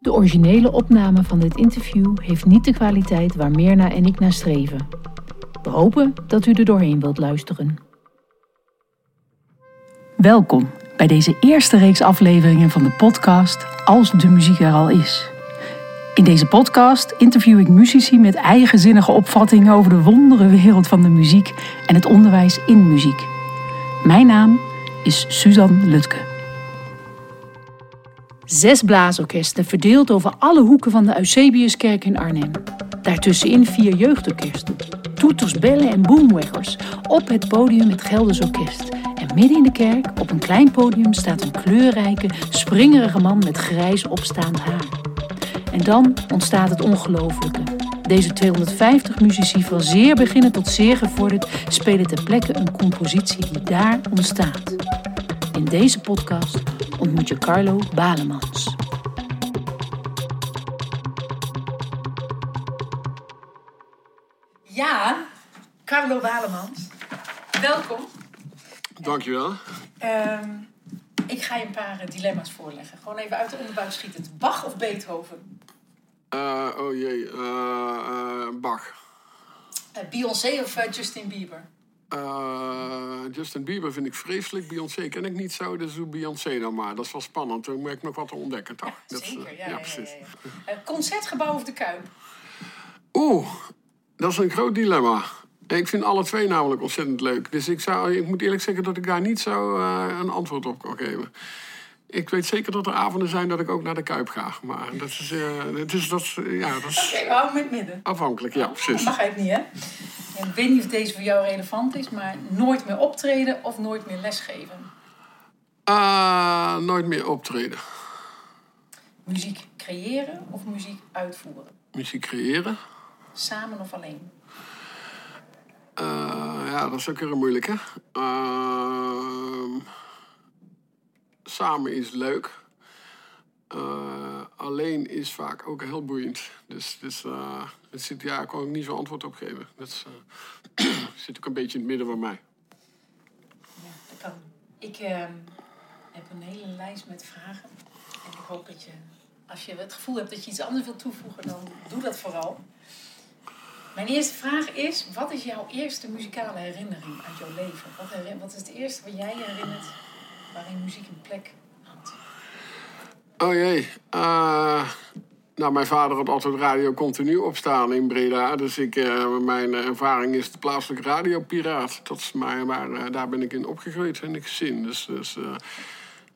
De originele opname van dit interview heeft niet de kwaliteit waar Mirna en ik naar streven. We hopen dat u er doorheen wilt luisteren. Welkom bij deze eerste reeks afleveringen van de podcast Als de muziek er al is. In deze podcast interview ik muzici met eigenzinnige opvattingen over de wondere wereld van de muziek en het onderwijs in muziek. Mijn naam is Suzanne Lutke. Zes blaasorkesten verdeeld over alle hoeken van de Eusebiuskerk in Arnhem. Daartussenin vier jeugdorkesten. Toeters, bellen en boomwaggers. Op het podium het Gelders Orkest. En midden in de kerk, op een klein podium, staat een kleurrijke, springerige man met grijs opstaand haar. En dan ontstaat het ongelofelijke. Deze 250 muzici van zeer beginnen tot zeer gevorderd spelen ter plekke een compositie die daar ontstaat. In deze podcast ontmoet je Carlo Balemans. Ja, Carlo Balemans. Welkom. Dankjewel. Ehm ik ga je een paar eh, dilemma's voorleggen. Gewoon even uit de onderbuik schieten. Bach of Beethoven? Uh, oh jee, uh, uh, Bach. Beyoncé of Justin Bieber? Justin Bieber vind ik vreselijk. Beyoncé ken ik niet zo, dus doe Beyoncé dan maar. Dat is wel spannend. Dan moet ik nog wat te ontdekken, toch? Ja, dat zeker, is, ja, ja, ja, precies. ja. Concertgebouw of de Kuip? Oeh, dat is een groot dilemma. Ik vind alle twee namelijk ontzettend leuk. Dus ik, zou, ik moet eerlijk zeggen dat ik daar niet zo een antwoord op kan geven. Ik weet zeker dat er avonden zijn dat ik ook naar de Kuip ga. Maar dat is... Uh, dus dat, ja, dat is Oké, we houden met midden. afhankelijk, ja, precies. Dat mag even niet, hè? Ik weet niet of deze voor jou relevant is, maar nooit meer optreden of nooit meer lesgeven? Uh, nooit meer optreden. Muziek creëren of muziek uitvoeren? Muziek creëren. Samen of alleen? Uh, ja, dat is ook weer een moeilijke. Uh, samen is leuk. Uh, alleen is vaak ook heel boeiend. Dus, dus uh, het zit, ja, ik kan ook niet zo antwoord op geven. Dat uh, zit ook een beetje in het midden van mij. Ja, dat kan. Ik ehm, heb een hele lijst met vragen. En ik hoop dat je, als je het gevoel hebt dat je iets anders wilt toevoegen, dan doe dat vooral. Mijn eerste vraag is: wat is jouw eerste muzikale herinnering uit jouw leven? Wat, wat is het eerste wat jij herinnert waarin muziek een plek had? Oh jee. Uh, nou, mijn vader had altijd radio continu opstaan in Breda. Dus ik, uh, mijn ervaring is de plaatselijke radiopiraat. Dat is maar, maar uh, daar ben ik in opgegroeid in het gezin. Dus, dus,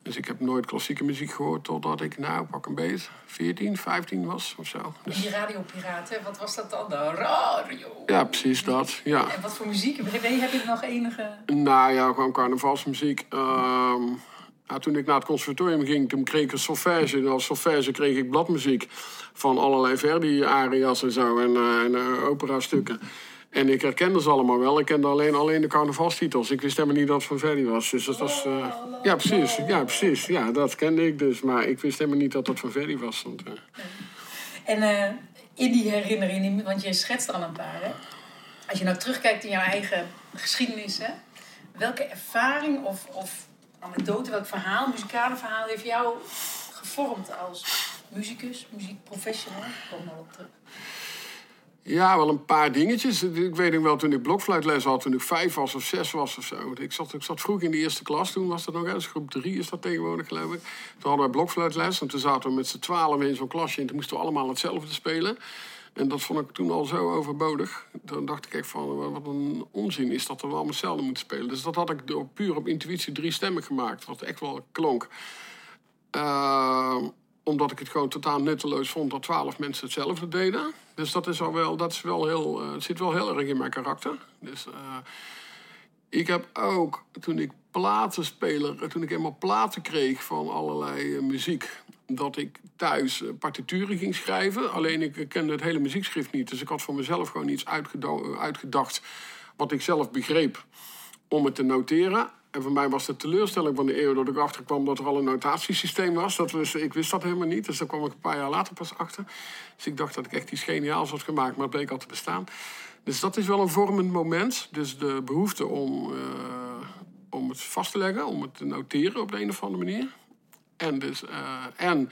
dus ik heb nooit klassieke muziek gehoord totdat ik, nou, pak een beet, 14, 15 was of zo. Dus... Die radiopiraat, hè? wat was dat dan? De radio? Ja, precies dat, ja. En wat voor muziek? Heb je nog enige... Nou ja, gewoon carnavalsmuziek. Uh, toen ik naar het conservatorium ging, toen kreeg ik een solfège. En als solfège kreeg ik bladmuziek van allerlei Verdi-arias en zo. En, uh, en uh, opera-stukken. En ik herkende ze allemaal wel. Ik kende alleen, alleen de carnavalstitels. Ik wist helemaal niet dat het van Verdi was. Dus dat was... Uh, ja, precies. Ja, precies. Ja, dat kende ik dus. Maar ik wist helemaal niet dat het van Verdi was. Want, En in die herinnering, want je schetst al een paar? Als je nou terugkijkt in jouw eigen geschiedenis? Welke ervaring of... of anekdote, welk verhaal, muzikale verhaal heeft jou gevormd als muzikus, muziekprofessional? Kom maar op terug. Ja, wel een paar dingetjes. Ik weet nog wel, toen ik blokfluitles had, toen ik vijf was of zes was of zo. Ik zat, ik zat vroeg in de eerste klas, toen was dat nog eens, groep drie is dat tegenwoordig geloof ik. Toen hadden we blokfluitles en toen zaten we met z'n twaalf in zo'n klasje en toen moesten we allemaal hetzelfde spelen. En dat vond ik toen al zo overbodig. Toen dacht ik echt van, wat een onzin is dat we allemaal hetzelfde moeten spelen. Dus dat had ik door, puur op intuïtie drie stemmen gemaakt. Wat echt wel klonk. Uh, omdat ik het gewoon totaal nutteloos vond dat twaalf mensen hetzelfde deden. Dus dat, is al wel, dat is wel heel, uh, zit wel heel erg in mijn karakter. Dus uh, ik heb ook, toen ik platenspeler, toen ik eenmaal platen kreeg van allerlei muziek dat ik thuis partituren ging schrijven. Alleen ik kende het hele muziekschrift niet. Dus ik had voor mezelf gewoon iets uitgedacht wat ik zelf begreep om het te noteren. En voor mij was de teleurstelling van de eeuw dat ik achterkwam dat er al een notatiesysteem was. Dat ik wist dat helemaal niet, dus daar kwam ik een paar jaar later pas achter. Dus ik dacht dat ik echt iets geniaals had gemaakt, maar het bleek al te bestaan. Dus dat is wel een vormend moment. Dus de behoefte om, uh, om het vast te leggen, om het te noteren op de een of andere manier. En, dus, uh, en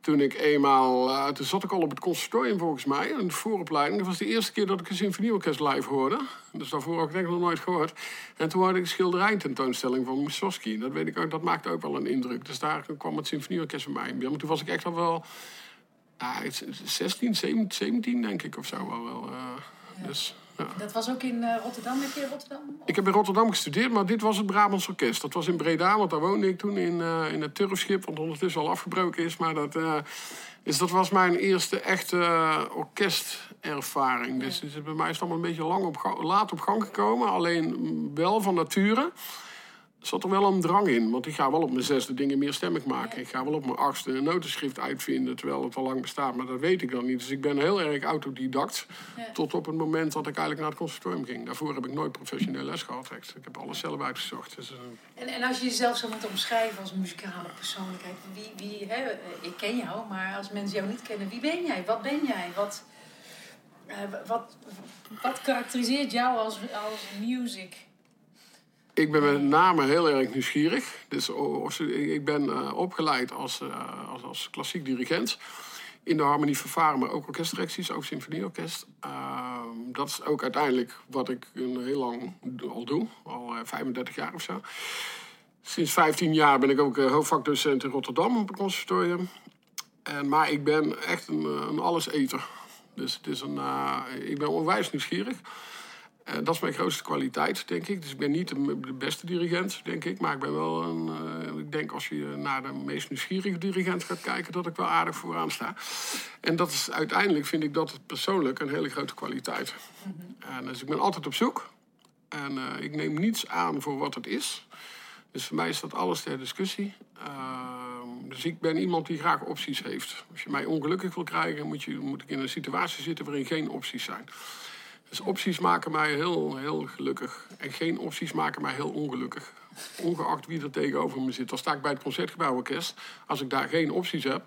toen ik eenmaal, uh, toen zat ik al op het conservatorium volgens mij, een vooropleiding. Dat was de eerste keer dat ik een symfonieorkest live hoorde. Dus daarvoor had ik denk ik nog nooit gehoord. En toen had ik een schilderijtentoonstelling van Mussorgsky. Dat weet ik ook, dat maakte ook wel een indruk. Dus daar kwam het symfonieorkest bij mij in toen was ik echt al wel, ja, 16, 17, denk ik of zo wel. wel Dus dat was ook in uh, Rotterdam? Heb je Rotterdam? Ik heb in Rotterdam gestudeerd, maar dit was het Brabants Orkest. Dat was in Breda, want daar woonde ik toen in, uh, in het Turfschip, wat ondertussen al afgebroken is. Maar dat, uh, dus dat was mijn eerste echte orkestervaring. Dus, dus, bij mij is het allemaal een beetje lang op, laat op gang gekomen. Alleen wel van nature zat er wel een drang in. Want ik ga wel op mijn zesde dingen meer stemmig maken. Ik ga wel op mijn achtste een notenschrift uitvinden, terwijl het al lang bestaat. Maar dat weet ik dan niet. Dus ik ben heel erg autodidact. Tot op het moment dat ik eigenlijk naar het conservatorium ging. Daarvoor heb ik nooit professioneel les gehad. Ik heb alles zelf uitgezocht. Dus, uh... en, en als je jezelf zou moeten omschrijven als muzikale persoonlijkheid. Wie, wie, hè, ik ken jou, maar als mensen jou niet kennen, wie ben jij? Wat ben jij? Wat, uh, wat, wat karakteriseert jou als, als music? Ik ben met name heel erg nieuwsgierig. Dus ik ben uh, opgeleid als, uh, als, als, klassiek dirigent. In de harmonievervaren, maar ook orkestdirecties, ook symfonieorkest. Uh, dat is ook uiteindelijk wat ik heel lang al doe. Al 35 jaar of zo. Sinds 15 jaar ben ik ook hoofdvakdocent in Rotterdam op het conservatorium. En, maar ik ben echt een, een alleseter. Dus het is een, ik ben onwijs nieuwsgierig. Uh, dat is mijn grootste kwaliteit, denk ik. Dus ik ben niet de, beste dirigent, denk ik. Maar ik ben wel een. Uh, ik denk als je naar de meest nieuwsgierige dirigent gaat kijken, dat ik wel aardig vooraan sta. En dat is uiteindelijk, vind ik dat persoonlijk een hele grote kwaliteit. Mm-hmm. En dus ik ben altijd op zoek. En uh, ik neem niets aan voor wat het is. Dus voor mij is dat alles ter discussie. Ehm, dus ik ben iemand die graag opties heeft. Als je mij ongelukkig wil krijgen, moet, je, moet ik in een situatie zitten waarin geen opties zijn. Dus opties maken mij heel, heel gelukkig. En geen opties maken mij heel ongelukkig. Ongeacht wie er tegenover me zit. Dan sta ik bij het Concertgebouworkest. Als ik daar geen opties heb,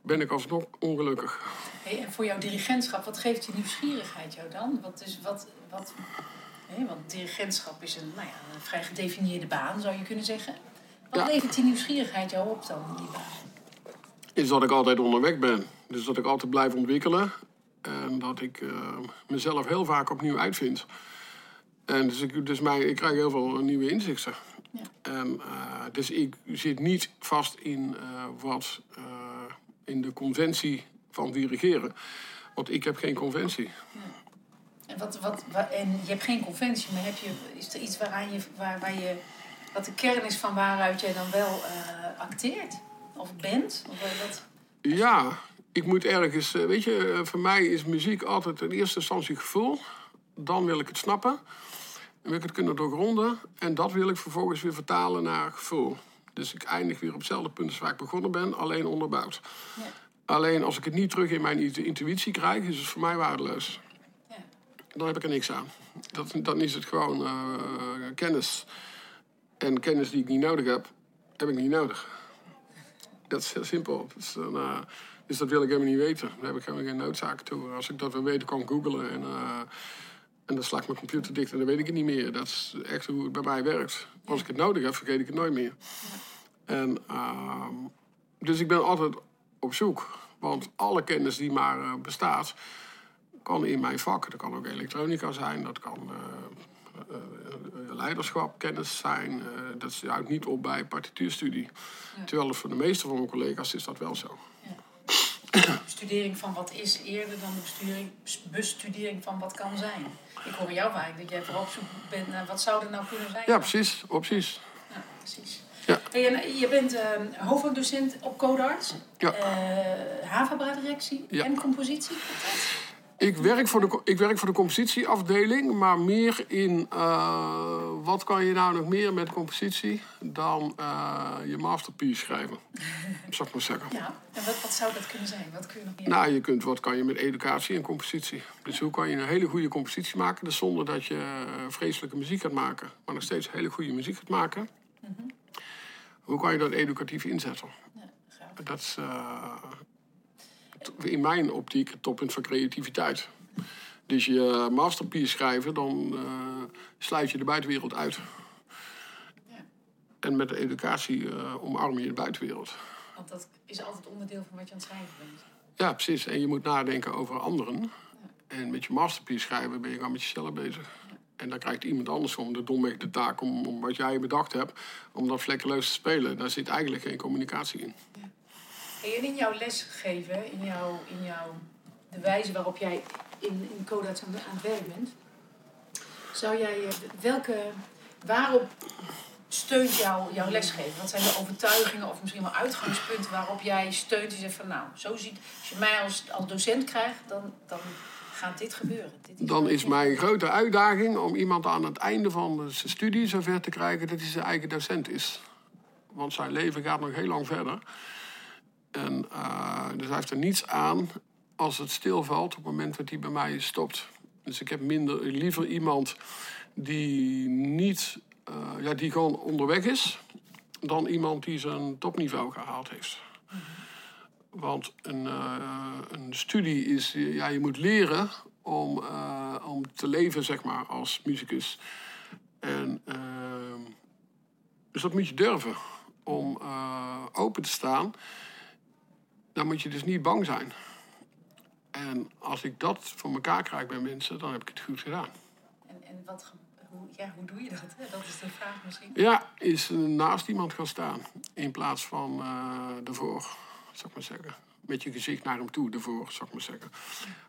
ben ik alsnog ongelukkig. Hey, en voor jouw dirigentschap, wat geeft die nieuwsgierigheid jou dan? Wat is, wat, wat, hey, want dirigentschap is een, nou ja, een vrij gedefinieerde baan, zou je kunnen zeggen. Wat levert die nieuwsgierigheid jou op dan, die baan? Is dat ik altijd onderweg ben. Dus dat ik altijd blijf ontwikkelen. En dat ik uh, mezelf heel vaak opnieuw uitvind. En dus ik, dus mij, ik krijg heel veel nieuwe inzichten. Ja. En, uh, dus ik zit niet vast in uh, wat in de conventie van dirigeren. Want ik heb geen conventie. Ja. En, wat, wat, wat, en je hebt geen conventie, maar heb je, is er iets waaraan je, waar, waar je, wat de kern is van waaruit jij dan wel acteert? Of bent? Of wat? Ja, ik moet ergens, eh, weet je, eh, voor mij is muziek altijd in eerste instantie gevoel. Dan wil ik het snappen. Dan wil ik het kunnen doorgronden. En dat wil ik vervolgens weer vertalen naar gevoel. Dus ik eindig weer op hetzelfde punt als waar ik begonnen ben, alleen onderbouwd. Ja. Alleen als ik het niet terug in mijn intuïtie krijg, is het voor mij waardeloos. Ja. Dan heb ik er niks aan. Dat, dan is het gewoon uh, kennis. En kennis die ik niet nodig heb, heb ik niet nodig. Dat is heel simpel. Dus uh, dus dat wil ik helemaal niet weten. Daar heb ik helemaal geen noodzaak toe. Als ik dat wil weten, kan ik googlen. En, uh, en dan sla ik mijn computer dicht en dan weet ik het niet meer. Dat is echt hoe het bij mij werkt. Als ik het nodig heb, vergeet ik het nooit meer. En, uh, dus ik ben altijd op zoek. Want alle kennis die maar uh, bestaat, kan in mijn vak. Dat kan ook elektronica zijn, dat kan uh, leiderschap, kennis zijn. dat houdt niet op bij partituurstudie. Ja. Terwijl voor de meeste van mijn collega's is dat wel zo bestudering van wat is eerder dan de bestudering, bestudering van wat kan zijn. Ik hoor jou vaak dat jij vooral op zoek bent naar wat zou er nou kunnen zijn. Ja, precies. Oh, precies. Ja, precies. Ja. Hey, je bent uh, hoofddocent op Codarts, ja. uh, havenbouwdirectie en compositie. Ik werk, voor de, ik werk voor de compositieafdeling, maar meer in uh, wat kan je nou nog meer met compositie dan uh, je masterpiece schrijven, zou ik maar zeggen. Ja, en wat, wat zou dat kunnen zijn? Wat kun je nog meer? Nou, je kunt, wat kan je met educatie en compositie? Dus hoe kan je een hele goede compositie maken, dus zonder dat je uh, vreselijke muziek gaat maken, maar nog steeds hele goede muziek gaat maken? Mm -hmm. Hoe kan je dat educatief inzetten? Ja, dat is in mijn optiek het toppunt van creativiteit. Dus je masterpiece schrijven, dan uh, sluit je de buitenwereld uit. Ja. En met de educatie uh, omarm je de buitenwereld. Want dat is altijd onderdeel van wat je aan het schrijven bent. Ja, precies. En je moet nadenken over anderen. En met je masterpiece schrijven ben je gewoon met jezelf bezig. En dan krijgt iemand anders om de domweg de taak om, om wat jij bedacht hebt, om dat vlekkeloos te spelen. Daar zit eigenlijk geen communicatie in. En in jouw lesgeven, in, jouw, in jouw, de wijze waarop jij in, in Coda's aan, aan het werk bent, zou jij, eh, welke, waarop steunt jou, jouw lesgeven? Wat zijn de overtuigingen of misschien wel uitgangspunten waarop jij steunt en zegt van nou, zo ziet, als je mij als, als docent krijgt, dan, dan gaat dit gebeuren. Dit is dan is mijn grote uitdaging om iemand aan het einde van zijn studie zover te krijgen dat hij zijn eigen docent is. Want zijn leven gaat nog heel lang verder. En uh, dus hij heeft er niets aan als het stilvalt op het moment dat hij bij mij stopt. Dus ik heb minder, liever iemand die niet, uh, ja, die gewoon onderweg is, dan iemand die zijn topniveau gehaald heeft. Want een, uh, een studie is, ja, je moet leren om, om te leven, zeg maar, als muzikus. En dus dat moet je durven, om open te staan. Dan moet je dus niet bang zijn. En als ik dat voor elkaar krijg bij mensen, dan heb ik het goed gedaan. En, en wat, hoe, ja, hoe doe je dat? Hè? Dat is de vraag misschien. Ja, is naast iemand gaan staan in plaats van uh, ervoor, zou ik maar zeggen. Met je gezicht naar hem toe, ervoor, zou ik maar zeggen.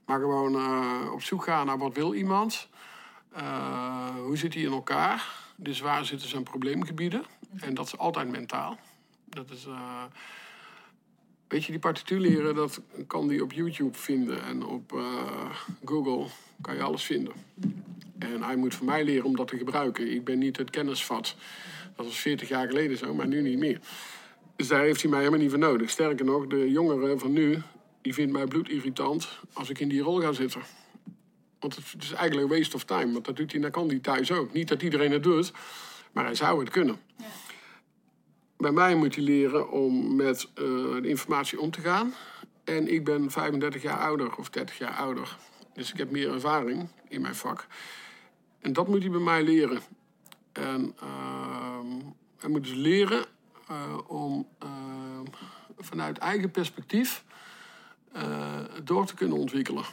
Maar gewoon uh, op zoek gaan naar wat wil iemand. Uh, hoe zit hij in elkaar? Dus waar zitten zijn probleemgebieden? En dat is altijd mentaal. Dat is... Weet je, die partituur leren, dat kan die op YouTube vinden. En op uh, Google kan je alles vinden. En hij moet van mij leren om dat te gebruiken. Ik ben niet het kennisvat. Dat was 40 jaar geleden zo, maar nu niet meer. Dus daar heeft hij mij helemaal niet voor nodig. Sterker nog, de jongeren van nu, die vinden mij bloedirritant als ik in die rol ga zitten. Want het is eigenlijk een waste of time. Want dat doet hij, dan kan hij thuis ook. Niet dat iedereen het doet, maar hij zou het kunnen. Ja. Bij mij moet hij leren om met uh, de informatie om te gaan. En ik ben 35 jaar ouder of 30 jaar ouder. Dus ik heb meer ervaring in mijn vak. En dat moet hij bij mij leren. En uh, hij moet dus leren uh, om vanuit eigen perspectief door te kunnen ontwikkelen.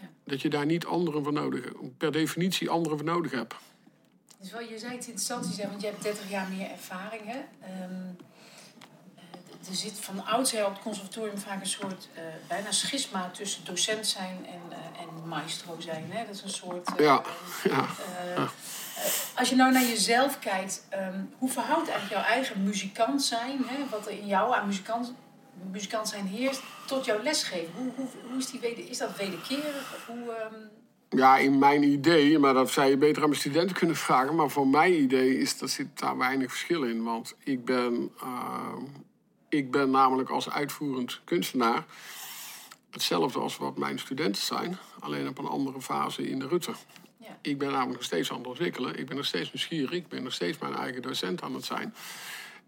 Ja. Dat je daar niet anderen voor nodig hebt, per definitie anderen voor nodig hebt. Dus wel, je zei iets interessants, je want je hebt 30 jaar meer ervaring. Hè? Um, er zit van oudsher op het conservatorium vaak een soort uh, bijna schisma tussen docent zijn en, uh, en maestro zijn. Hè? Dat is een soort. Uh, ja. ja. als je nou naar jezelf kijkt, um, hoe verhoudt eigenlijk jouw eigen muzikant zijn, hè? wat er in jou aan muzikant, muzikant zijn heerst, tot jouw lesgeven? Hoe, hoe, hoe is, die weder, is dat wederkerig? Of hoe, um, ja, in mijn idee, maar dat zou je beter aan mijn studenten kunnen vragen. Maar voor mijn idee is, er zit daar weinig verschil in. Want ik ben, uh, ik ben namelijk als uitvoerend kunstenaar hetzelfde als wat mijn studenten zijn. Alleen op een andere fase in de rutte. Ja. Ik ben namelijk nog steeds aan het ontwikkelen. Ik ben nog steeds nieuwsgierig. Ik ben nog steeds mijn eigen docent aan het zijn.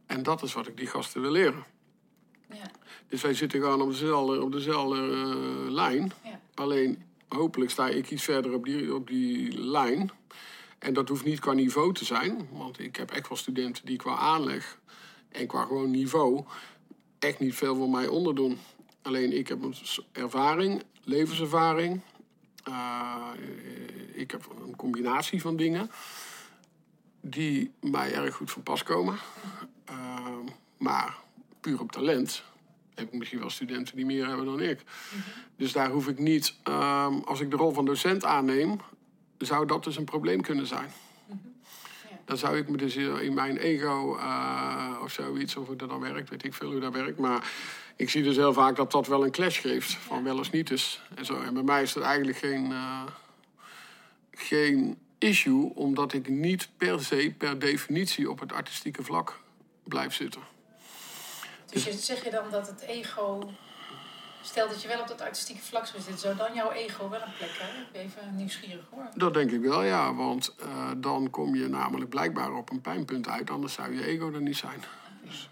En dat is wat ik die gasten wil leren. Ja. Dus wij zitten gewoon op dezelfde, op dezelfde uh, lijn. Ja. Alleen hopelijk sta ik iets verder op die, op die lijn. En dat hoeft niet qua niveau te zijn, want ik heb echt wel studenten die qua aanleg en qua gewoon niveau echt niet veel voor mij onderdoen. Alleen ik heb ervaring, levenservaring. Uh, ik heb een combinatie van dingen die mij erg goed van pas komen. Uh, maar puur op talent heb ik misschien wel studenten die meer hebben dan ik. Dus daar hoef ik niet, um, als ik de rol van docent aanneem, zou dat dus een probleem kunnen zijn. Dan zou ik me dus in mijn ego uh, of zoiets, of hoe dat dan werkt, weet ik veel hoe dat werkt. Maar ik zie dus heel vaak dat dat wel een clash geeft, van wel eens niet eens. En, zo. en bij mij is dat eigenlijk geen, uh, geen issue, omdat ik niet per se, per definitie op het artistieke vlak blijf zitten. Dus je, zeg je dan dat het ego. Stel dat je wel op dat artistieke vlak zou zitten, zou dan jouw ego wel een plek hebben? Even nieuwsgierig hoor. Dat denk ik wel, ja. Want uh, dan kom je namelijk blijkbaar op een pijnpunt uit, anders zou je ego er niet zijn. Dus.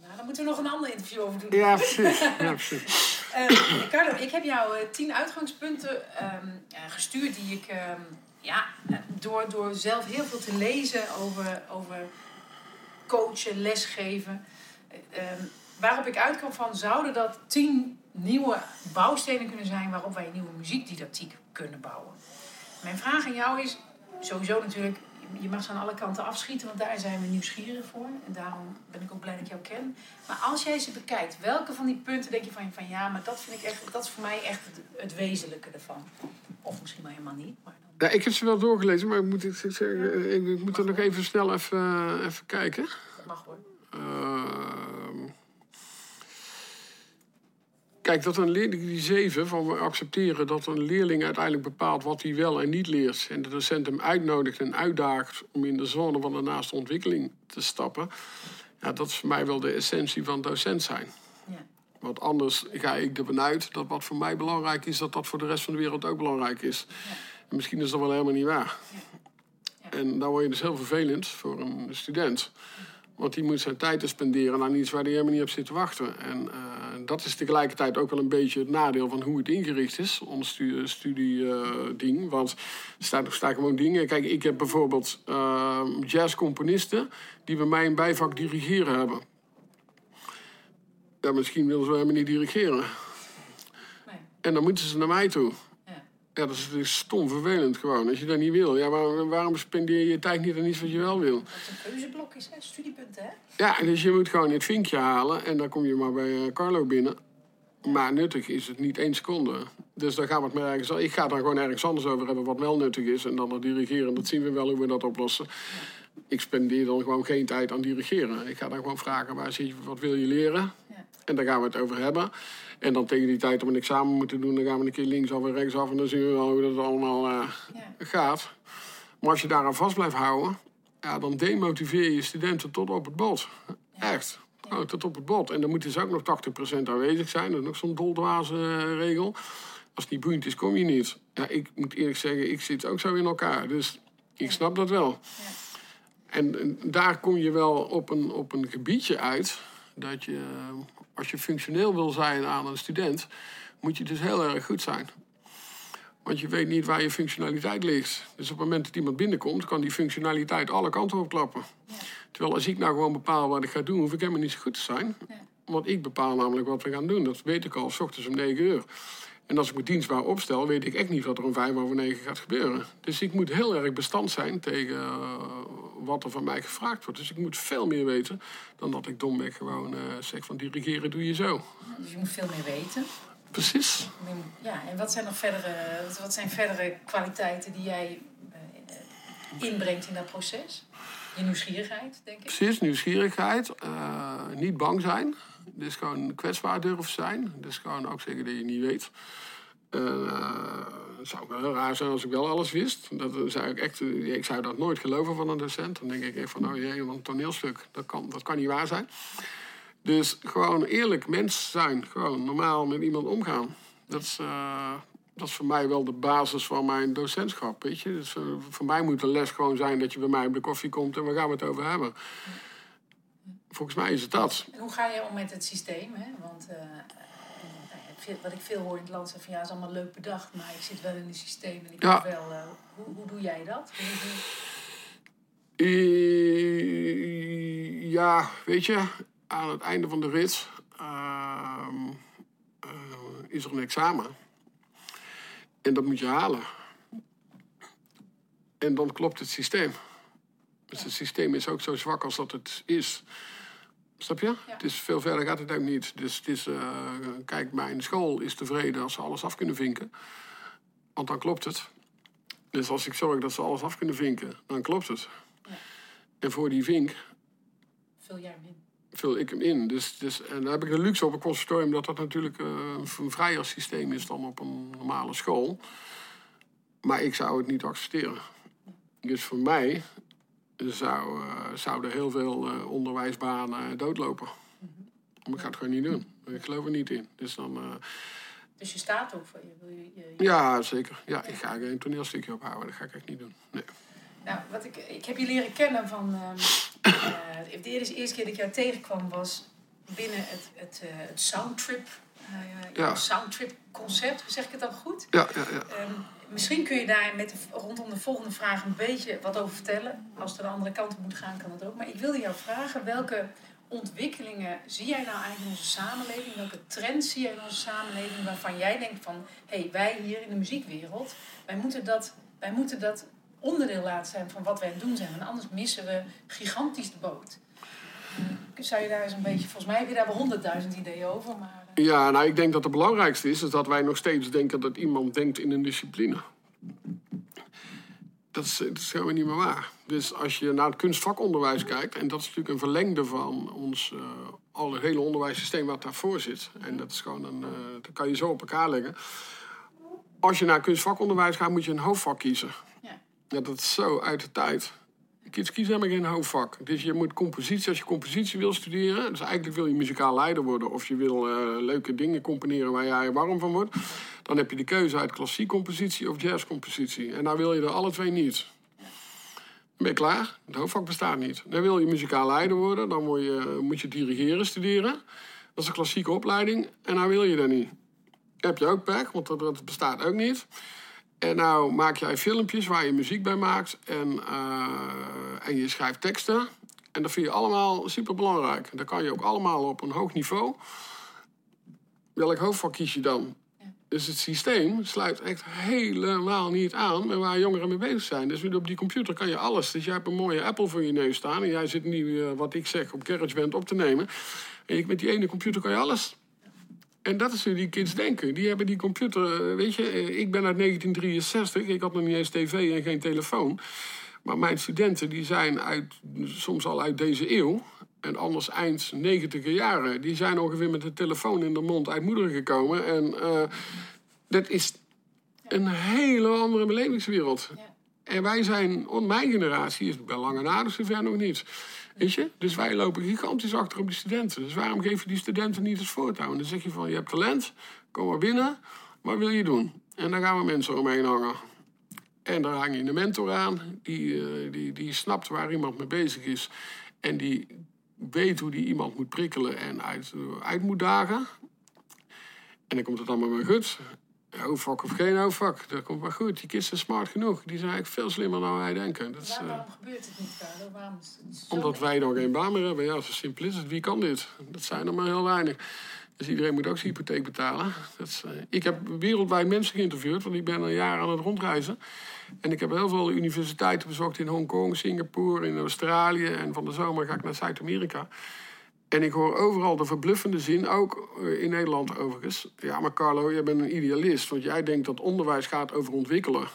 Nou, dan moeten we nog een ander interview over doen. Ja, precies. ja, precies. uh, Ricardo, ik heb jou uh, tien uitgangspunten um, gestuurd die ik um, ja, door, door zelf heel veel te lezen over, over coachen, lesgeven. Ehm, waarop ik uitkwam van, zouden dat tien nieuwe bouwstenen kunnen zijn waarop wij nieuwe muziekdidactiek kunnen bouwen? Mijn vraag aan jou is, sowieso natuurlijk, je mag ze aan alle kanten afschieten, want daar zijn we nieuwsgierig voor. En daarom ben ik ook blij dat ik jou ken. Maar als jij ze bekijkt, welke van die punten denk je van, van ja, maar dat vind ik echt, dat is voor mij echt het, het wezenlijke ervan. Of misschien wel helemaal niet. Maar. Ja, ik heb ze wel doorgelezen, maar ik moet, ik, ik, ik, ik moet er nog even snel even, even kijken. Mag hoor. Uh, Kijk, dat een leerling die zeven, van we accepteren dat een leerling uiteindelijk bepaalt wat hij wel en niet leert. En de docent hem uitnodigt en uitdaagt om in de zone van de naaste ontwikkeling te stappen. Ja, dat is voor mij wel de essentie van docent zijn. Ja. Want anders ga ik ervan uit dat wat voor mij belangrijk is, dat dat voor de rest van de wereld ook belangrijk is. Ja. En misschien is dat wel helemaal niet waar. En dan word je dus heel vervelend voor een student. Want die moet zijn tijd te spenderen aan iets waar hij helemaal niet op zit te wachten. En uh, dat is tegelijkertijd ook wel een beetje het nadeel van hoe het ingericht is, ons studieding. Studie, uh, Want er staan, er staan gewoon dingen. Kijk, ik heb bijvoorbeeld uh, jazzcomponisten die bij mij een bijvak dirigeren hebben. Ja, misschien willen ze helemaal niet dirigeren. Nee. En dan moeten ze naar mij toe. Ja, dat is, dat is stom vervelend gewoon. Als je dat niet wil, ja, waarom, waarom spendeer je je tijd niet aan iets wat je wel wil? Dat is een keuzeblok is, hè? Studiepunten, hè? Ja, dus je moet gewoon het vinkje halen en dan kom je maar bij uh, Carlo binnen. Maar nuttig is het niet één seconde. Dus dan gaan we het maar ergens... Ik ga dan gewoon ergens anders over hebben wat wel nuttig is. En dan dat dirigeren, dat zien we wel hoe we dat oplossen. Ik spendeer dan gewoon geen tijd aan dirigeren. Ik ga dan gewoon vragen, waar zit je, wat wil je leren? Ja. En daar gaan we het over hebben. En dan tegen die tijd om een examen moeten doen, dan gaan we een keer linksaf en rechtsaf. En dan zien we wel hoe dat allemaal uh, ja. gaat. Maar als je daaraan vast blijft houden, ja, dan demotiveer je studenten tot op het bot. Ja. Echt. Oh, tot op het bot. En dan moet dus ook nog 80% aanwezig zijn. Dat is nog zo'n doldwaze uh, regel. Als het niet boeiend is, kom je niet. Ja, ik moet eerlijk zeggen, ik zit ook zo in elkaar. Dus ik snap dat wel. En, en, daar kom je wel op een, op een gebiedje uit dat je als je functioneel wil zijn aan een student, moet je dus heel erg goed zijn. Want je weet niet waar je functionaliteit ligt. Dus op het moment dat iemand binnenkomt, kan die functionaliteit alle kanten op klappen. Ja. Terwijl als ik nou gewoon bepaal wat ik ga doen, hoef ik helemaal niet zo goed te zijn. Ja. Want ik bepaal namelijk wat we gaan doen. Dat weet ik al, s ochtends om 9 uur. En als ik me dienstbaar opstel, weet ik echt niet wat er om vijf over negen gaat gebeuren. Dus ik moet heel erg bestand zijn tegen uh, wat er van mij gevraagd wordt. Dus ik moet veel meer weten dan dat ik domweg gewoon uh, zeg van dirigeren doe je zo. Dus je moet veel meer weten. Precies. Ja, en wat zijn nog verdere, wat zijn verdere kwaliteiten die jij uh, inbrengt in dat proces? Je nieuwsgierigheid, denk ik. Precies, nieuwsgierigheid. niet bang zijn. Dus gewoon kwetsbaar durven zijn. Dus gewoon ook zeggen dat je niet weet. Uh, het zou wel heel raar zijn als ik wel alles wist. Dat zou ik, echt, ik zou dat nooit geloven van een docent. Dan denk ik echt van, oh jee, een toneelstuk, dat kan, dat kan niet waar zijn. Dus gewoon eerlijk mens zijn. Gewoon normaal met iemand omgaan. Dat is, uh, dat is voor mij wel de basis van mijn docentschap. Weet je? Dus, voor mij moet de les gewoon zijn dat je bij mij op de koffie komt en we gaan het over hebben. Volgens mij is het dat. Hoe ga je om met het systeem? Hè? Want wat ik veel hoor in het land zeggen van ja, het is allemaal leuk bedacht, maar ik zit wel in het systeem en ik ja. wel. Uh, hoe, hoe doe jij dat? Hoe, hoe... ja, weet je, aan het einde van de rit uh, is er een examen. En dat moet je halen. En dan klopt het systeem. Dus het systeem is ook zo zwak als dat het is. Snap je? Ja. Dus veel verder gaat het ook niet. Dus het is, uh, kijk, mijn school is tevreden als ze alles af kunnen vinken. Want dan klopt het. Dus als ik zorg dat ze alles af kunnen vinken, dan klopt het. Ja. En voor die vink... Vul jij hem in? Vul ik hem in. Dus, dus, en dan heb ik de luxe op een conservatorium dat dat natuurlijk uh, een vrijer systeem is dan op een normale school. Maar ik zou het niet accepteren. Dus voor mij zou, uh, zouden heel veel uh, onderwijsbanen doodlopen. Ik ga het gewoon niet doen. Ik geloof er niet in. Dus dan... Uh, dus je staat ook voor je, je, je... Ja, zeker. Ja, ik ga geen toneelstukje ophouden. Dat ga ik echt niet doen. Nee. Nou, wat ik, ik heb je leren kennen van... Um, de eerste keer dat ik jou tegenkwam was binnen het, het, het Soundtrip uh, ja. soundtrip concept, zeg ik het dan goed? Ja, ja, ja. Ehm, misschien kun je daar met rondom de volgende vraag een beetje wat over vertellen. Als het de andere kant op moet gaan, kan dat ook. Maar ik wilde jou vragen, welke ontwikkelingen zie jij nou eigenlijk in onze samenleving? Welke trends zie jij in onze samenleving waarvan jij denkt van... hé, hey, wij hier in de muziekwereld, wij moeten, dat, wij moeten dat onderdeel laten zijn van wat wij aan het doen zijn. Want anders missen we gigantisch de boot. Zou je daar eens een beetje... Volgens mij heb je daar wel honderdduizend ideeën over, maar... Eh. Ja, nou, ik denk dat het belangrijkste is, is dat wij nog steeds denken dat iemand denkt in een discipline. Dat is, dat is helemaal niet meer waar. Dus als je naar het kunstvakonderwijs kijkt, en dat is natuurlijk een verlengde van ons uh, al het hele onderwijssysteem wat daarvoor zit. En dat is gewoon een, uh, dat kan je zo op elkaar leggen. Als je naar kunstvakonderwijs gaat, moet je een hoofdvak kiezen. Ja. ja dat is zo uit de tijd. Kids kiezen helemaal geen hoofdvak. Dus je moet compositie, als je compositie wil studeren, dus eigenlijk wil je muzikaal leider worden of je wil uh, leuke dingen componeren waar jij warm van wordt, dan heb je de keuze uit klassiek compositie of jazzcompositie. En daar wil je er alle twee niet. Dan ben je klaar. Het hoofdvak bestaat niet. Dan wil je muzikaal leider worden, dan moet je, moet je dirigeren studeren. Dat is een klassieke opleiding en nou wil je dat niet. Dan heb je ook pech, want dat bestaat ook niet. En nou maak jij filmpjes waar je muziek bij maakt en, uh, en je schrijft teksten. En dat vind je allemaal super belangrijk. Dat kan je ook allemaal op een hoog niveau. Welk hoofdvak kies je dan? Dus het systeem sluit echt helemaal niet aan met waar jongeren mee bezig zijn. Dus op die computer kan je alles. Dus jij hebt een mooie Apple voor je neus staan. En jij zit nu, uh, wat ik zeg, op GarageBand op te nemen. En met die ene computer kan je alles. En dat is die kids denken. Die hebben die computer, eh, weet je, eh, ik ben uit 1963, ik had nog niet eens tv en geen telefoon. Maar mijn studenten die zijn uit, soms al uit deze eeuw. En anders eind negentiger jaren. Die zijn ongeveer met de telefoon in de mond uit moeder gekomen. En uh, dat is een hele andere belevingswereld. En wij zijn, mijn generatie is bij lange na, dus zover nog niet. Weet je? Dus wij lopen gigantisch achter op die studenten. Dus waarom geef je die studenten niet het voortouw? En dan zeg je van, je hebt talent, kom maar binnen. Wat wil je doen? En dan gaan we mensen omheen hangen. En daar hang je een mentor aan. Die, uh, die, die snapt waar iemand mee bezig is. En die weet hoe die iemand moet prikkelen en uit, uit moet dagen. En dan komt het allemaal weer goed. Hoofdvak of geen hoofdvak, dat komt wel goed. Die kids zijn smart genoeg. Die zijn eigenlijk veel slimmer dan wij denken. Dat is, waarom uh, gebeurt het niet, Carlo? Waarom is het omdat wij nog geen baan meer hebben. Ja, zo simpel is het. Wie kan dit? Dat zijn er maar heel weinig. Dus iedereen moet ook zijn hypotheek betalen. Dat is, uh, ik heb wereldwijd mensen geïnterviewd, want ik ben een jaar aan het rondreizen. En ik heb heel veel universiteiten bezocht in Hongkong, Singapore, in Australië. En van de zomer ga ik naar Zuid-Amerika. En ik hoor overal de verbluffende zin, ook eh, in Nederland overigens. Ja, maar Carlo, jij bent een idealist. Want jij denkt dat onderwijs gaat over ontwikkelen.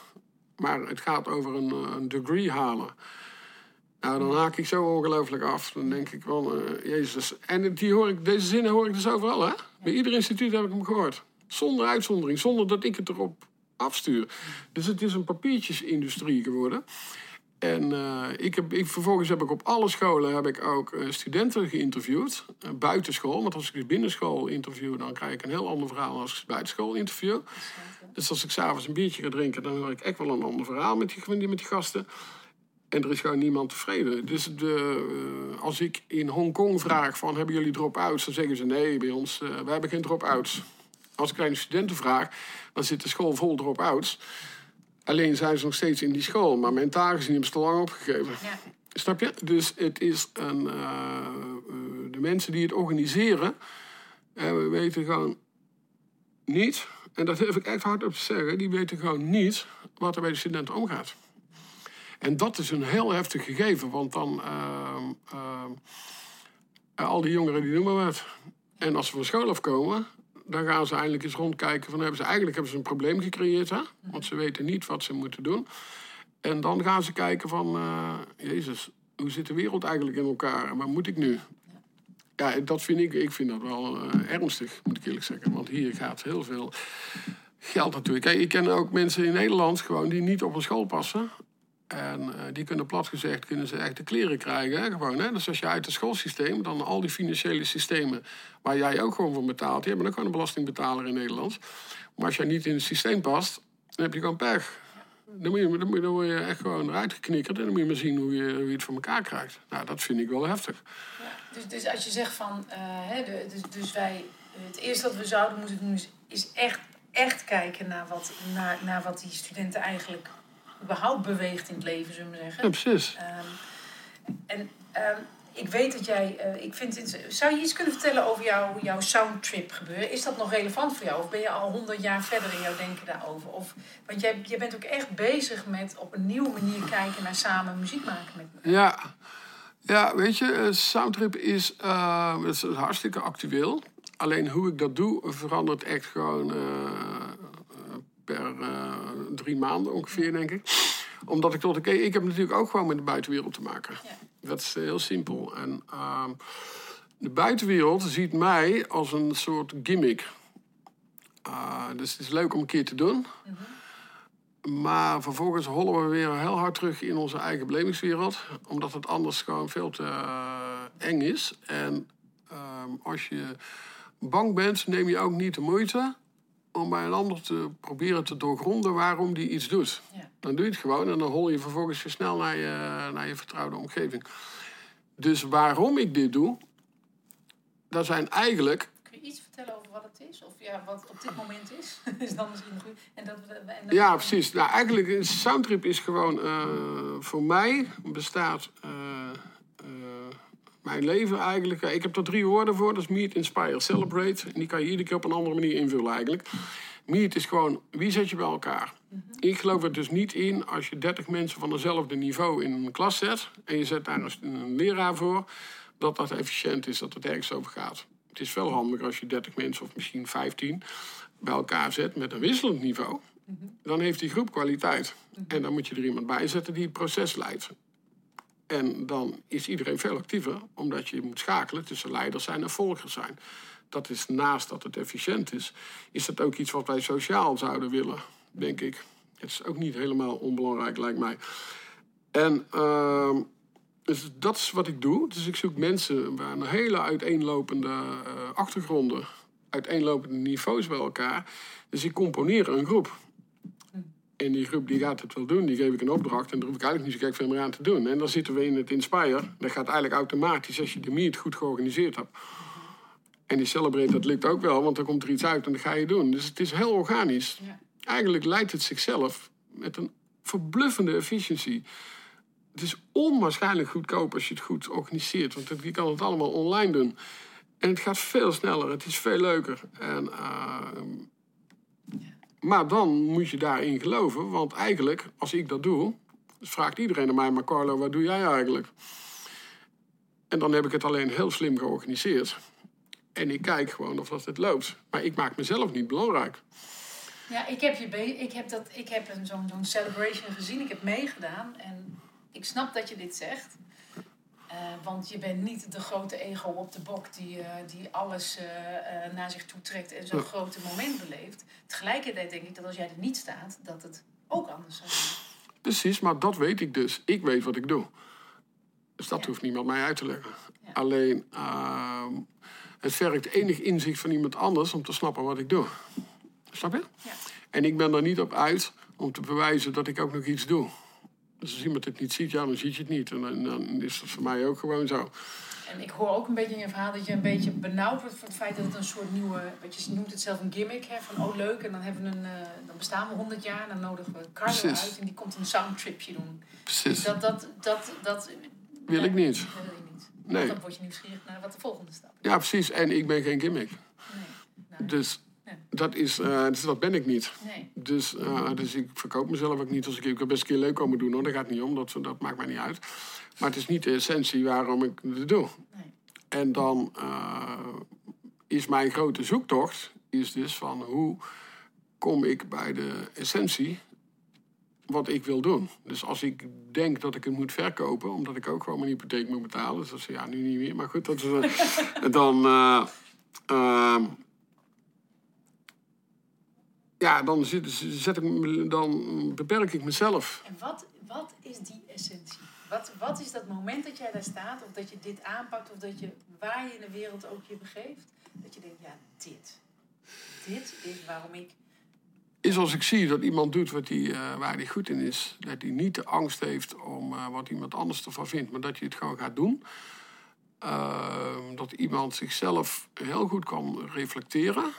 Maar het gaat over een, eh, een degree halen. Nou, dan haak ik zo ongelooflijk af. Dan denk ik van, uh, jezus. En die hoor ik, deze zinnen hoor ik dus overal, hè? Bij ieder instituut heb ik hem gehoord. Zonder uitzondering, zonder dat ik het erop afstuur. Dus het is een papiertjesindustrie geworden. En uh, ik heb, ik, vervolgens heb ik op alle scholen heb ik ook uh, studenten geïnterviewd. Uh, buitenschool. Want als ik dus binnenschool interview, dan krijg ik een heel ander verhaal dan als ik buitenschool interview. Dus als ik s'avonds een biertje ga drinken, dan hoor ik echt wel een ander verhaal met die, met die gasten. En er is gewoon niemand tevreden. Dus de, als ik in Hongkong vraag van, hebben jullie drop-outs? Dan zeggen ze, nee, bij ons, wij hebben geen drop-outs. Als ik aan de studenten vraag, dan zit de school vol drop-outs. Alleen zijn ze nog steeds in die school, maar mentaal gezien hebben ze te lang opgegeven. Ja. Snap je? Dus het is een, uh, de mensen die het organiseren, uh, we weten gewoon niet, en dat heb ik echt hard op te zeggen, die weten gewoon niet wat er bij de studenten omgaat. En dat is een heel heftig gegeven, want dan uh, al die jongeren die maar wat. En als ze van school afkomen, dan gaan ze eindelijk eens rondkijken van hebben ze eigenlijk hebben ze een probleem gecreëerd, hè? want ze weten niet wat ze moeten doen. En dan gaan ze kijken van, uh, jezus, hoe zit de wereld eigenlijk in elkaar en wat moet ik nu? Ja, dat vind ik, ik vind dat wel uh, ernstig, moet ik eerlijk zeggen. Want hier gaat heel veel geld natuurlijk. Kijk, ik ken ook mensen in Nederland gewoon die niet op een school passen. En uh, die kunnen plat gezegd kunnen ze echt de kleren krijgen. Hè? Gewoon, hè? Dus als je uit het schoolsysteem, dan al die financiële systemen waar jij ook gewoon voor betaalt. Die hebben ook gewoon een belastingbetaler in Nederland. Maar als jij niet in het systeem past, dan heb je gewoon pech. Dan, moet je, dan, dan word je echt gewoon eruit geknikkerd en dan moet je maar zien hoe je, hoe je het voor elkaar krijgt. Nou, dat vind ik wel heftig. Dus, dus als je zegt van, uh, hè, dus, dus wij Het eerste wat we zouden moeten doen is, is echt, echt kijken naar wat, naar, naar wat die studenten eigenlijk überhaupt beweegt in het leven, zullen we zeggen. Ja, precies. Ehm, en ehm, ik weet dat jij, eh, ik vind het, zou je iets kunnen vertellen over jouw, jouw soundtrip gebeuren? Is dat nog relevant voor jou? Of ben je al honderd jaar verder in jouw denken daarover? Of, want jij, jij bent ook echt bezig met op een nieuwe manier kijken naar samen muziek maken met Ja, ja weet je, eh, soundtrip is, uh, is hartstikke actueel. Alleen hoe ik dat doe verandert echt gewoon per drie maanden ongeveer, denk ik omdat ik tot ik, ik heb natuurlijk ook gewoon met de buitenwereld te maken. Ja. Dat is heel simpel. En ehm, de buitenwereld ziet mij als een soort gimmick. Uh, dus het is leuk om een keer te doen. Mhm. Maar vervolgens hollen we weer heel hard terug in onze eigen belevingswereld. Omdat het anders gewoon veel te uh, eng is. En ehm, als je bang bent, neem je ook niet de moeite om bij een ander te proberen te doorgronden waarom die iets doet. Ja. Dan doe je het gewoon en dan hol je vervolgens weer snel naar je, naar je vertrouwde omgeving. Dus waarom ik dit doe, dat zijn eigenlijk. Kun je iets vertellen over wat het is? Of ja, wat op dit moment is? is dan misschien goed. En dat, en ja, precies. Nou, eigenlijk, een soundtrip is gewoon uh, voor mij bestaat. Uh, mijn leven eigenlijk. Ik heb er drie woorden voor. Dat is meet, inspire, celebrate. En die kan je iedere keer op een andere manier invullen eigenlijk. Meet is gewoon, wie zet je bij elkaar? Ik geloof er dus niet in als je 30 mensen van dezelfde niveau in een klas zet... en je zet daar een leraar voor, dat dat efficiënt is, dat het ergens over gaat. Het is veel handiger als je 30 mensen of misschien 15 bij elkaar zet met een wisselend niveau. Dan heeft die groep kwaliteit. En dan moet je er iemand bij zetten die het proces leidt. En dan is iedereen veel actiever, omdat je moet schakelen tussen leiders zijn en volgers zijn. Dat is naast dat het efficiënt is, is dat ook iets wat wij sociaal zouden willen, denk ik. Het is ook niet helemaal onbelangrijk, lijkt mij. En uh, dus dat is wat ik doe. Dus ik zoek mensen waar een hele uiteenlopende uh, achtergronden, uiteenlopende niveaus bij elkaar. Dus ik componeer een groep. En die groep die gaat het wel doen, die geef ik een opdracht en daar hoef ik eigenlijk niet zo gek veel meer aan te doen. En dan zitten we in het Inspire. Dat gaat eigenlijk automatisch als je de meet goed georganiseerd hebt. En die Celebrate, dat lukt ook wel, want dan komt er iets uit en dat ga je doen. Dus het is heel organisch. Ja. Eigenlijk leidt het zichzelf met een verbluffende efficiëntie. Het is onwaarschijnlijk goedkoop als je het goed organiseert, want je kan het allemaal online doen. En het gaat veel sneller, het is veel leuker. En uh, maar dan moet je daarin geloven, want eigenlijk, als ik dat doe, vraagt iedereen aan mij, maar Carlo, wat doe jij eigenlijk? En dan heb ik het alleen heel slim georganiseerd. En ik kijk gewoon of dat het loopt. Maar ik maak mezelf niet belangrijk. Ja, ik heb, je ik heb, dat, ik heb zo'n zo'n celebration gezien. Ik heb meegedaan. En ik snap dat je dit zegt. Uh, want je bent niet de grote ego op de bok die, uh, die alles uh, naar zich toe trekt en zo'n grote moment beleeft. Tegelijkertijd denk ik dat als jij er niet staat, dat het ook anders zou zijn. Precies, maar dat weet ik dus. Ik weet wat ik doe. Dus dat hoeft niemand mij uit te leggen. Ja. Alleen, ehm, het vergt enig inzicht van iemand anders om te snappen wat ik doe. Snap je? Ja. En ik ben er niet op uit om te bewijzen dat ik ook nog iets doe. Dus als iemand het niet ziet, ja, dan ziet je het niet. En dan, dan is dat voor mij ook gewoon zo. En ik hoor ook een beetje in je verhaal dat je een beetje benauwd wordt voor het feit dat het een soort nieuwe, wat je noemt het zelf een gimmick, hè, van oh leuk, en dan, hebben we een, uh, dan bestaan we 100 jaar en dan nodigen we Carlo Precies. uit en die komt een soundtripje doen. Precies. Dat, dat, dat, dat, wil ik niet. Dat wil je niet. Nee. Dan word je nieuwsgierig naar wat de volgende stap is. Ja, precies. En ik ben geen gimmick. Nee. Nou, dus dat, is, uh, dus dat ben ik niet. Nee. Dus, uh, dus ik verkoop mezelf ook niet als ik, ik best een keer leuk komen doen hoor. Dat gaat niet om, dat, dat maakt mij niet uit. Maar het is niet de essentie waarom ik het doe. Nee. En dan uh, is mijn grote zoektocht is dus van hoe kom ik bij de essentie wat ik wil doen. Dus als ik denk dat ik het moet verkopen, omdat ik ook gewoon mijn hypotheek moet betalen, dus dat is ja nu niet meer, maar goed, dat is, dan ja, dan, zet, zet ik, dan beperk ik mezelf. En wat, wat is die essentie? Wat, wat is dat moment dat jij daar staat, of dat je dit aanpakt, of dat je waar je in de wereld ook je begeeft, dat je denkt, ja, dit. Dit is waarom ik. Is als ik zie dat iemand doet wat die, uh, waar hij goed in is, dat hij niet de angst heeft om uh, wat iemand anders ervan vindt, maar dat je het gewoon gaat doen. Ehm, dat iemand zichzelf heel goed kan reflecteren.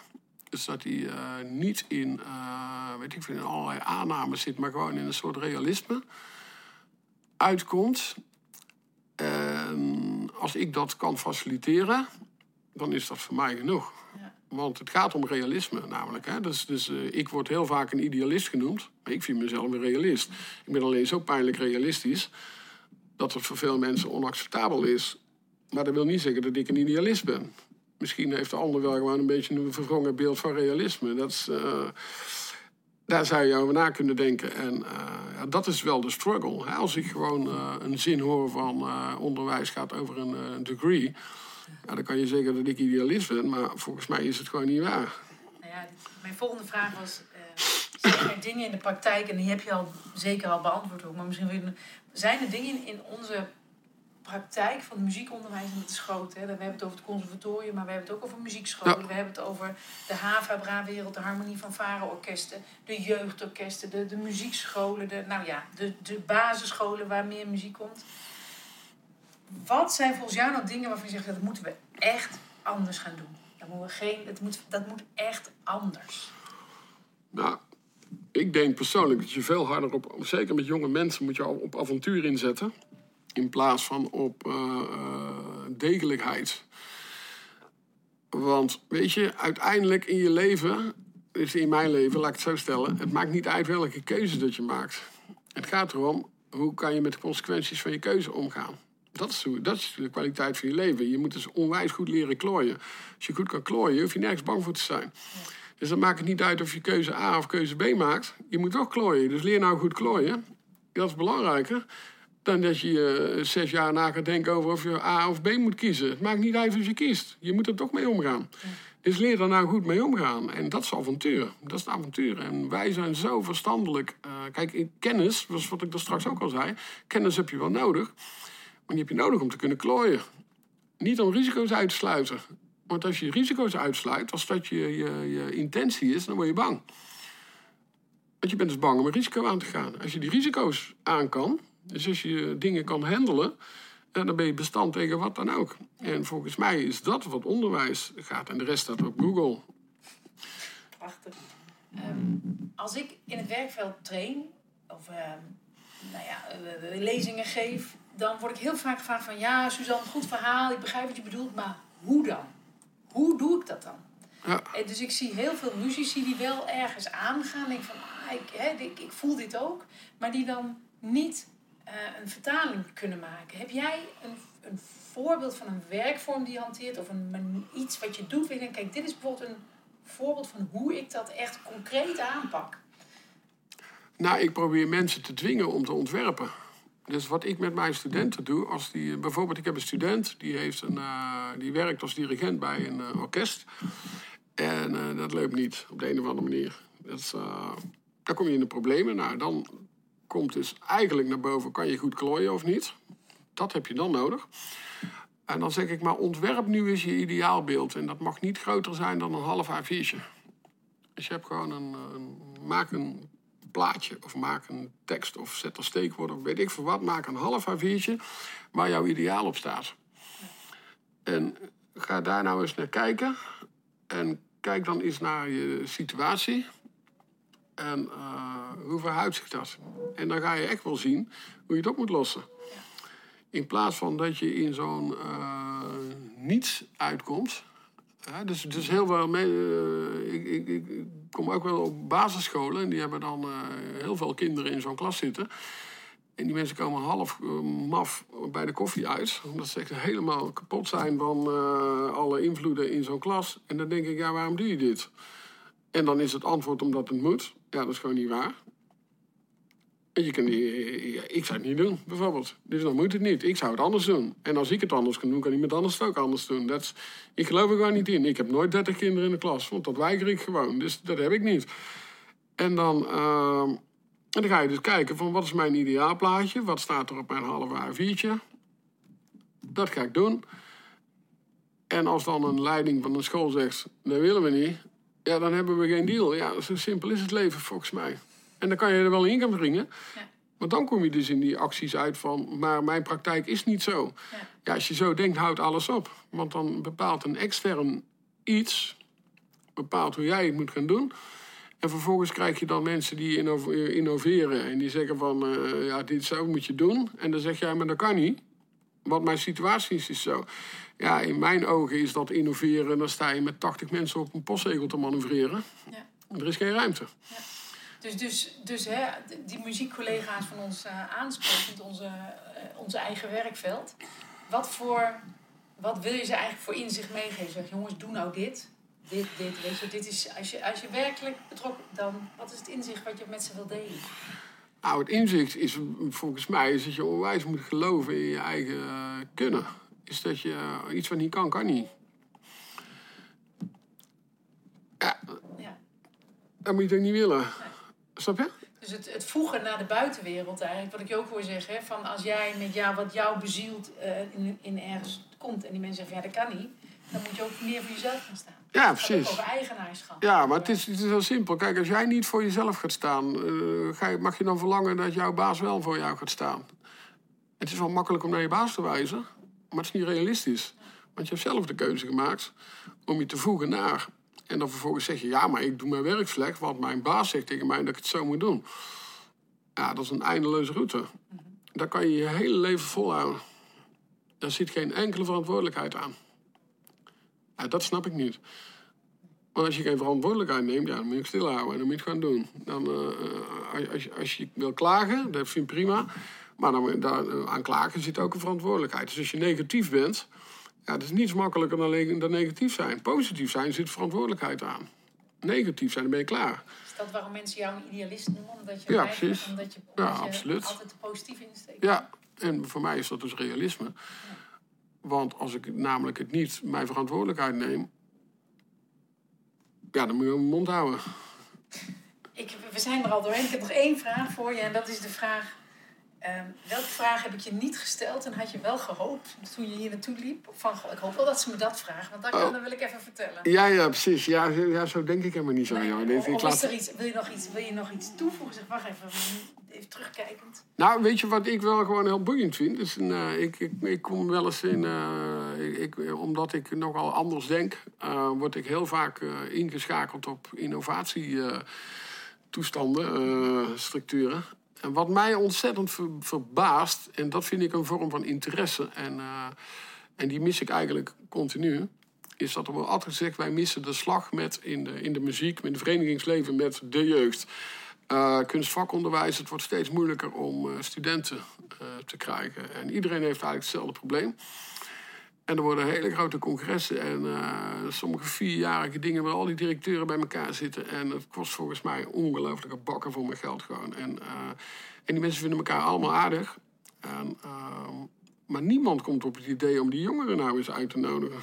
Dus dat hij eh, niet in, uh, weet ik veel, in allerlei aannames zit, maar gewoon in een soort realisme uitkomt. En als ik dat kan faciliteren, dan is dat voor mij genoeg. Ja. Want het gaat om realisme namelijk. Hè? Dus, dus uh, ik word heel vaak een idealist genoemd. Maar ik vind mezelf een realist. Ik ben alleen zo pijnlijk realistisch... dat het voor veel mensen onacceptabel is. Maar dat wil niet zeggen dat ik een idealist ben. Misschien heeft de ander wel gewoon een beetje een verwrongen beeld van realisme. Dat is, uh, daar zou je over na kunnen denken. En uh, ja, dat is wel de struggle. Als ik gewoon uh, een zin hoor van onderwijs gaat over een degree... Ja, dan kan je zeggen dat ik idealist ben, maar volgens mij is het gewoon niet waar. Nou ja, mijn volgende vraag was: zijn er dingen in de praktijk, en die heb je al zeker al beantwoord maar misschien zijn er dingen in onze praktijk van het muziekonderwijs, en groot. Hè? We hebben het over het conservatorium, maar we hebben het ook over muziekscholen. We hebben het over de HAVA-Bra-wereld, de Harmonie van Varen-orkesten, de jeugdorkesten, de, de muziekscholen, de, nou ja, de, de basisscholen waar meer muziek komt. Wat zijn volgens jou nou dingen waarvan je zegt dat moeten we echt anders gaan doen? Dat, moeten we geen, dat, moet, dat moet echt anders. Nou, ik denk persoonlijk dat je veel harder op, zeker met jonge mensen, moet je op avontuur inzetten. In plaats van op uh, degelijkheid. Want weet je, uiteindelijk in je leven, dus in mijn leven, laat ik het zo stellen, het maakt niet uit welke keuze dat je maakt. Het gaat erom, hoe kan je met de consequenties van je keuze omgaan. Dat is, dat is de kwaliteit van je leven. Je moet dus onwijs goed leren klooien. Als je goed kan klooien, hoef je nergens bang voor te zijn. Dus dan maakt het niet uit of je keuze A of keuze B maakt. Je moet toch klooien. Dus leer nou goed klooien. Dat is belangrijker dan dat je uh, zes jaar na gaat denken over of je A of B moet kiezen. Het maakt niet uit of je kiest. Je moet er toch mee omgaan. Dus leer er nou goed mee omgaan. En dat is avontuur. Dat is het avontuur. En wij zijn zo verstandelijk. Uh, kijk, kennis, was wat ik er straks ook al zei. Kennis heb je wel nodig. Maar die heb je nodig om te kunnen klooien. Niet om risico's uit te sluiten. Want als je risico's uitsluit, als dat je, je, je intentie is, dan word je bang. Want je bent dus bang om een risico aan te gaan. Als je die risico's aan kan, dus als je dingen kan handelen, dan ben je bestand tegen wat dan ook. En volgens mij is dat wat onderwijs gaat. En de rest staat op Google. Prachtig. Um, als ik in het werkveld train, of uh, nou ja, lezingen geef, dan word ik heel vaak gevraagd van... Ja, Suzanne, goed verhaal, ik begrijp wat je bedoelt, maar hoe dan? Hoe doe ik dat dan? Ja. En dus ik zie heel veel muzici die wel ergens aangaan. Denk van, ah, ik, hè, ik, ik, voel dit ook. Maar die dan niet uh, een vertaling kunnen maken. Heb jij een, een voorbeeld van een werkvorm die je hanteert? Of een, iets wat je doet? Kijk, dit is bijvoorbeeld een voorbeeld van hoe ik dat echt concreet aanpak. Nou, ik probeer mensen te dwingen om te ontwerpen. Dus wat ik met mijn studenten doe, als die, bijvoorbeeld ik heb een student die, heeft een, uh, die werkt als dirigent bij een uh, orkest. En dat loopt niet op de een of andere manier. Dat dan kom je in de problemen. Nou, dan komt dus eigenlijk naar boven, kan je goed klooien of niet? Dat heb je dan nodig. En dan zeg ik maar, ontwerp nu eens je ideaalbeeld. En dat mag niet groter zijn dan een half A4'tje. Dus je hebt gewoon een, maak een plaatje of maak een tekst of zet er steekwoord of weet ik veel wat. Maak een half A4'tje waar jouw ideaal op staat. En ga daar nou eens naar kijken. En kijk dan eens naar je situatie. En uh, hoe verhoudt zich dat? En dan ga je echt wel zien hoe je het op moet lossen. In plaats van dat je in zo'n uh, niets uitkomt. dus, dus heel veel. Uh, ik, ik, ik, kom ook wel op basisscholen en die hebben dan heel veel kinderen in zo'n klas zitten. En die mensen komen half maf bij de koffie uit. Omdat ze echt helemaal kapot zijn van alle invloeden in zo'n klas. En dan denk ik, ja, waarom doe je dit? En dan is het antwoord omdat het moet. Ja, dat is gewoon niet waar. Je kan, ja, ik zou het niet doen, bijvoorbeeld. Dus dan moet het niet. Ik zou het anders doen. En als ik het anders kan doen, kan iemand anders het ook anders doen. Dat ik geloof er gewoon niet in. Ik heb nooit 30 kinderen in de klas, want dat weiger ik gewoon. Dus dat heb ik niet. En dan, uh, en dan ga je dus kijken van wat is mijn ideaalplaatje? Wat staat er op mijn halve A4'tje? Dat ga ik doen. En als dan een leiding van een school zegt, dat willen we niet ja, dan hebben we geen deal. Ja, zo simpel is het leven volgens mij. En dan kan je er wel in gaan brengen. Ja. Maar dan kom je dus in die acties uit van, maar mijn praktijk is niet zo. Ja. Ja, als je zo denkt, houdt alles op. Want dan bepaalt een extern iets, bepaalt hoe jij het moet gaan doen. En vervolgens krijg je dan mensen die inno- innoveren en die zeggen van, eh, ja, dit zo moet je doen. En dan zeg jij, maar dat kan niet. Want mijn situatie is dus zo. Ja, in mijn ogen is dat innoveren. Dan sta je met 80 mensen op een postzegel te manoeuvreren. Ja. Er is geen ruimte. Dus, dus, dus hè, die muziekcollega's van ons eh aansprekend, onze, eh, onze eigen werkveld. Wat, voor, wat wil je ze eigenlijk voor inzicht meegeven? Zeg, jongens, doe nou dit, dit, dit. Weet je, dit is, als, je, als je werkelijk betrokken dan wat is het inzicht wat je met ze wil delen? Nou, het inzicht is volgens mij is dat je onwijs moet geloven in je eigen eh, kunnen. Is dat je eh, iets wat niet kan, kan niet. Ja, Ja. dat moet je toch niet willen. Snap je? Dus het, het voegen naar de buitenwereld eigenlijk, wat ik je ook hoor zeggen, hè, van als jij met jou, wat jou bezielt eh, in, in ergens komt en die mensen zeggen, ja dat kan niet, dan moet je ook meer voor jezelf gaan staan. Ja, precies. over eigenaarschap. Ja, maar het is, het is heel simpel. Kijk, als jij niet voor jezelf gaat staan, eh, ga je, mag je dan verlangen dat jouw baas wel voor jou gaat staan? Het is wel makkelijk om naar je baas te wijzen, maar het is niet realistisch. Want je hebt zelf de keuze gemaakt om je te voegen naar. En dan vervolgens zeg je, ja, maar ik doe mijn werk slecht, want mijn baas zegt tegen mij dat ik het zo moet doen. Ja, dat is een eindeloze route. Daar kan je je hele leven volhouden. Daar zit geen enkele verantwoordelijkheid aan. Dat snap ik niet. Maar als je geen verantwoordelijkheid neemt, ja, dan moet je stilhouden en dan moet je het gewoon doen. Dan, eh, als, je, als je wil klagen, dat vind ik prima. Maar dan, daar, eh, aan klagen zit ook een verantwoordelijkheid. Dus als je negatief bent, ja, dat is niets makkelijker dan, dan negatief zijn. Positief zijn zit verantwoordelijkheid aan. Negatief zijn, dan ben je klaar. Is dat waarom mensen jou een idealist noemen? Omdat je Ja, precies. Omdat je, Ja, je absoluut. altijd positief in steekt. Ja, en voor mij is dat dus realisme. Want als ik namelijk het niet mijn verantwoordelijkheid neem, ja, dan moet je mijn mond houden. Ik, we zijn er al doorheen. Ik heb nog één vraag voor je. En dat is de vraag... ehm, welke vraag heb ik je niet gesteld en had je wel gehoopt toen je hier naartoe liep? Van, goh, ik hoop wel dat ze me dat vragen, want dat, Oh. dat wil ik even vertellen. Ja, ja, precies. Ja, ja zo denk ik helemaal niet zo. Nee, joh. of Dit- ik of laat- is er iets, wil, je nog iets, wil je nog iets toevoegen? Zeg, wacht even, even terugkijkend. Nou, weet je wat ik wel gewoon heel boeiend vind? Is een, eh, ik, ik, ik kom wel eens in, eh, ik, omdat ik nogal anders denk, eh, word ik heel vaak ingeschakeld op innovatietoestanden, eh, structuren. En wat mij ontzettend ver- verbaast, en dat vind ik een vorm van interesse, en, eh, en die mis ik eigenlijk continu, is dat er wordt altijd gezegd, wij missen de slag met in de, in de muziek, met het verenigingsleven, met de jeugd. Eh, kunstvakonderwijs, het wordt steeds moeilijker om eh, studenten te krijgen. En iedereen heeft eigenlijk hetzelfde probleem. En er worden hele grote congressen en eh, sommige vierjarige dingen waar al die directeuren bij elkaar zitten. En het kost volgens mij ongelooflijke bakken voor mijn geld gewoon. En, eh, en die mensen vinden elkaar allemaal aardig. En, ehm, maar niemand komt op het idee om die jongeren nou eens uit te nodigen.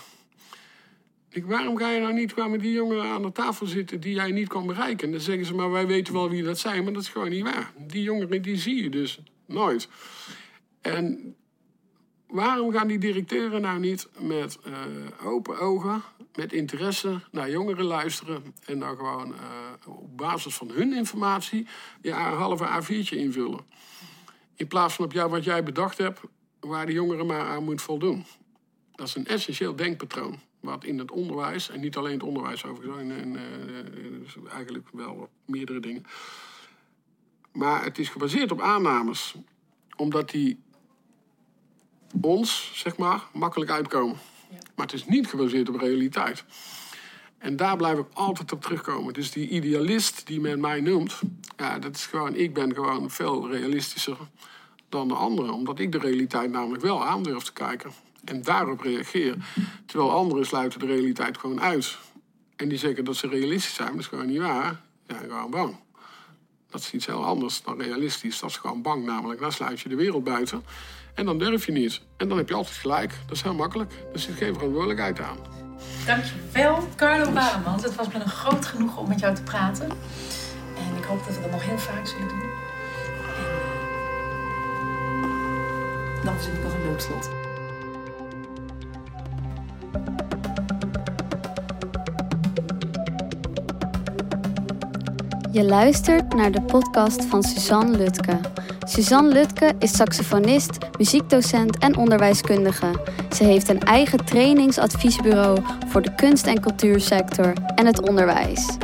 Ik, waarom ga je nou niet met die jongeren aan de tafel zitten die jij niet kan bereiken? En dan zeggen ze, maar wij weten wel wie dat zijn, maar dat is gewoon niet waar. Die jongeren die zie je dus nooit. En waarom gaan die directeuren nou niet met eh, open ogen, met interesse naar jongeren luisteren en dan gewoon eh, op basis van hun informatie ja, een halve A4'tje invullen? In plaats van op jou wat jij bedacht hebt, waar de jongeren maar aan moet voldoen. Dat is een essentieel denkpatroon. Wat in het onderwijs, en niet alleen het onderwijs overigens, eh, eigenlijk wel op meerdere dingen. Maar het is gebaseerd op aannames. Omdat die ons, zeg maar, makkelijk uitkomen. Maar het is niet gebaseerd op realiteit. En daar blijf ik altijd op terugkomen. Dus die idealist die men mij noemt, ja, dat is gewoon, ik ben gewoon veel realistischer dan de anderen. Omdat ik de realiteit namelijk wel aan durf te kijken. En daarop reageer. Terwijl anderen sluiten de realiteit gewoon uit. En die zeggen dat ze realistisch zijn, maar dat is gewoon niet waar. Ze zijn gewoon bang. Dat is iets heel anders dan realistisch. Dat is gewoon bang namelijk. Dan sluit je de wereld buiten. En dan durf je niet. En dan heb je altijd gelijk. Dat is heel makkelijk. Er zit geen verantwoordelijkheid aan. Dankjewel, Carlo Baremans. Het was me groot genoegen om met jou te praten. En ik hoop dat we dat nog heel vaak zullen doen. En eh, Dan zit ik als een leuk Je luistert naar de podcast van Suzanne Lutke. Suzanne Lutke is saxofonist, muziekdocent en onderwijskundige. Ze heeft een eigen trainingsadviesbureau voor de kunst- en cultuursector en het onderwijs.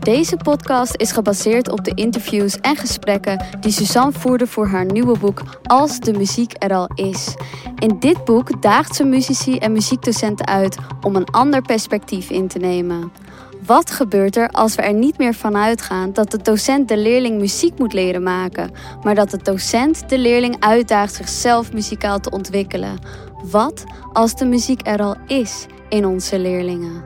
Deze podcast is gebaseerd op de interviews en gesprekken die Suzanne voerde voor haar nieuwe boek Als de muziek er al is. In dit boek daagt ze muzici en muziekdocenten uit om een ander perspectief in te nemen. Wat gebeurt er als we er niet meer van uitgaan dat de docent de leerling muziek moet leren maken, maar dat de docent de leerling uitdaagt zichzelf muzikaal te ontwikkelen? Wat als de muziek er al is in onze leerlingen?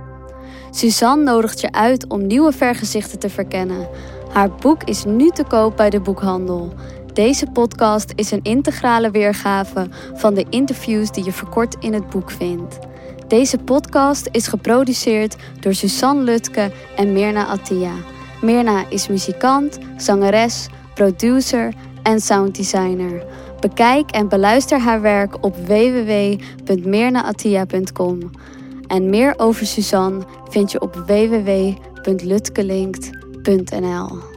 Suzanne nodigt je uit om nieuwe vergezichten te verkennen. Haar boek is nu te koop bij de boekhandel. Deze podcast is een integrale weergave van de interviews die je verkort in het boek vindt. Deze podcast is geproduceerd door Suzanne Lutke en Mirna Attia. Mirna is muzikant, zangeres, producer en sounddesigner. Bekijk en beluister haar werk op www.mirnaattia.com. En meer over Suzanne vind je op www.lutkelinkt.nl.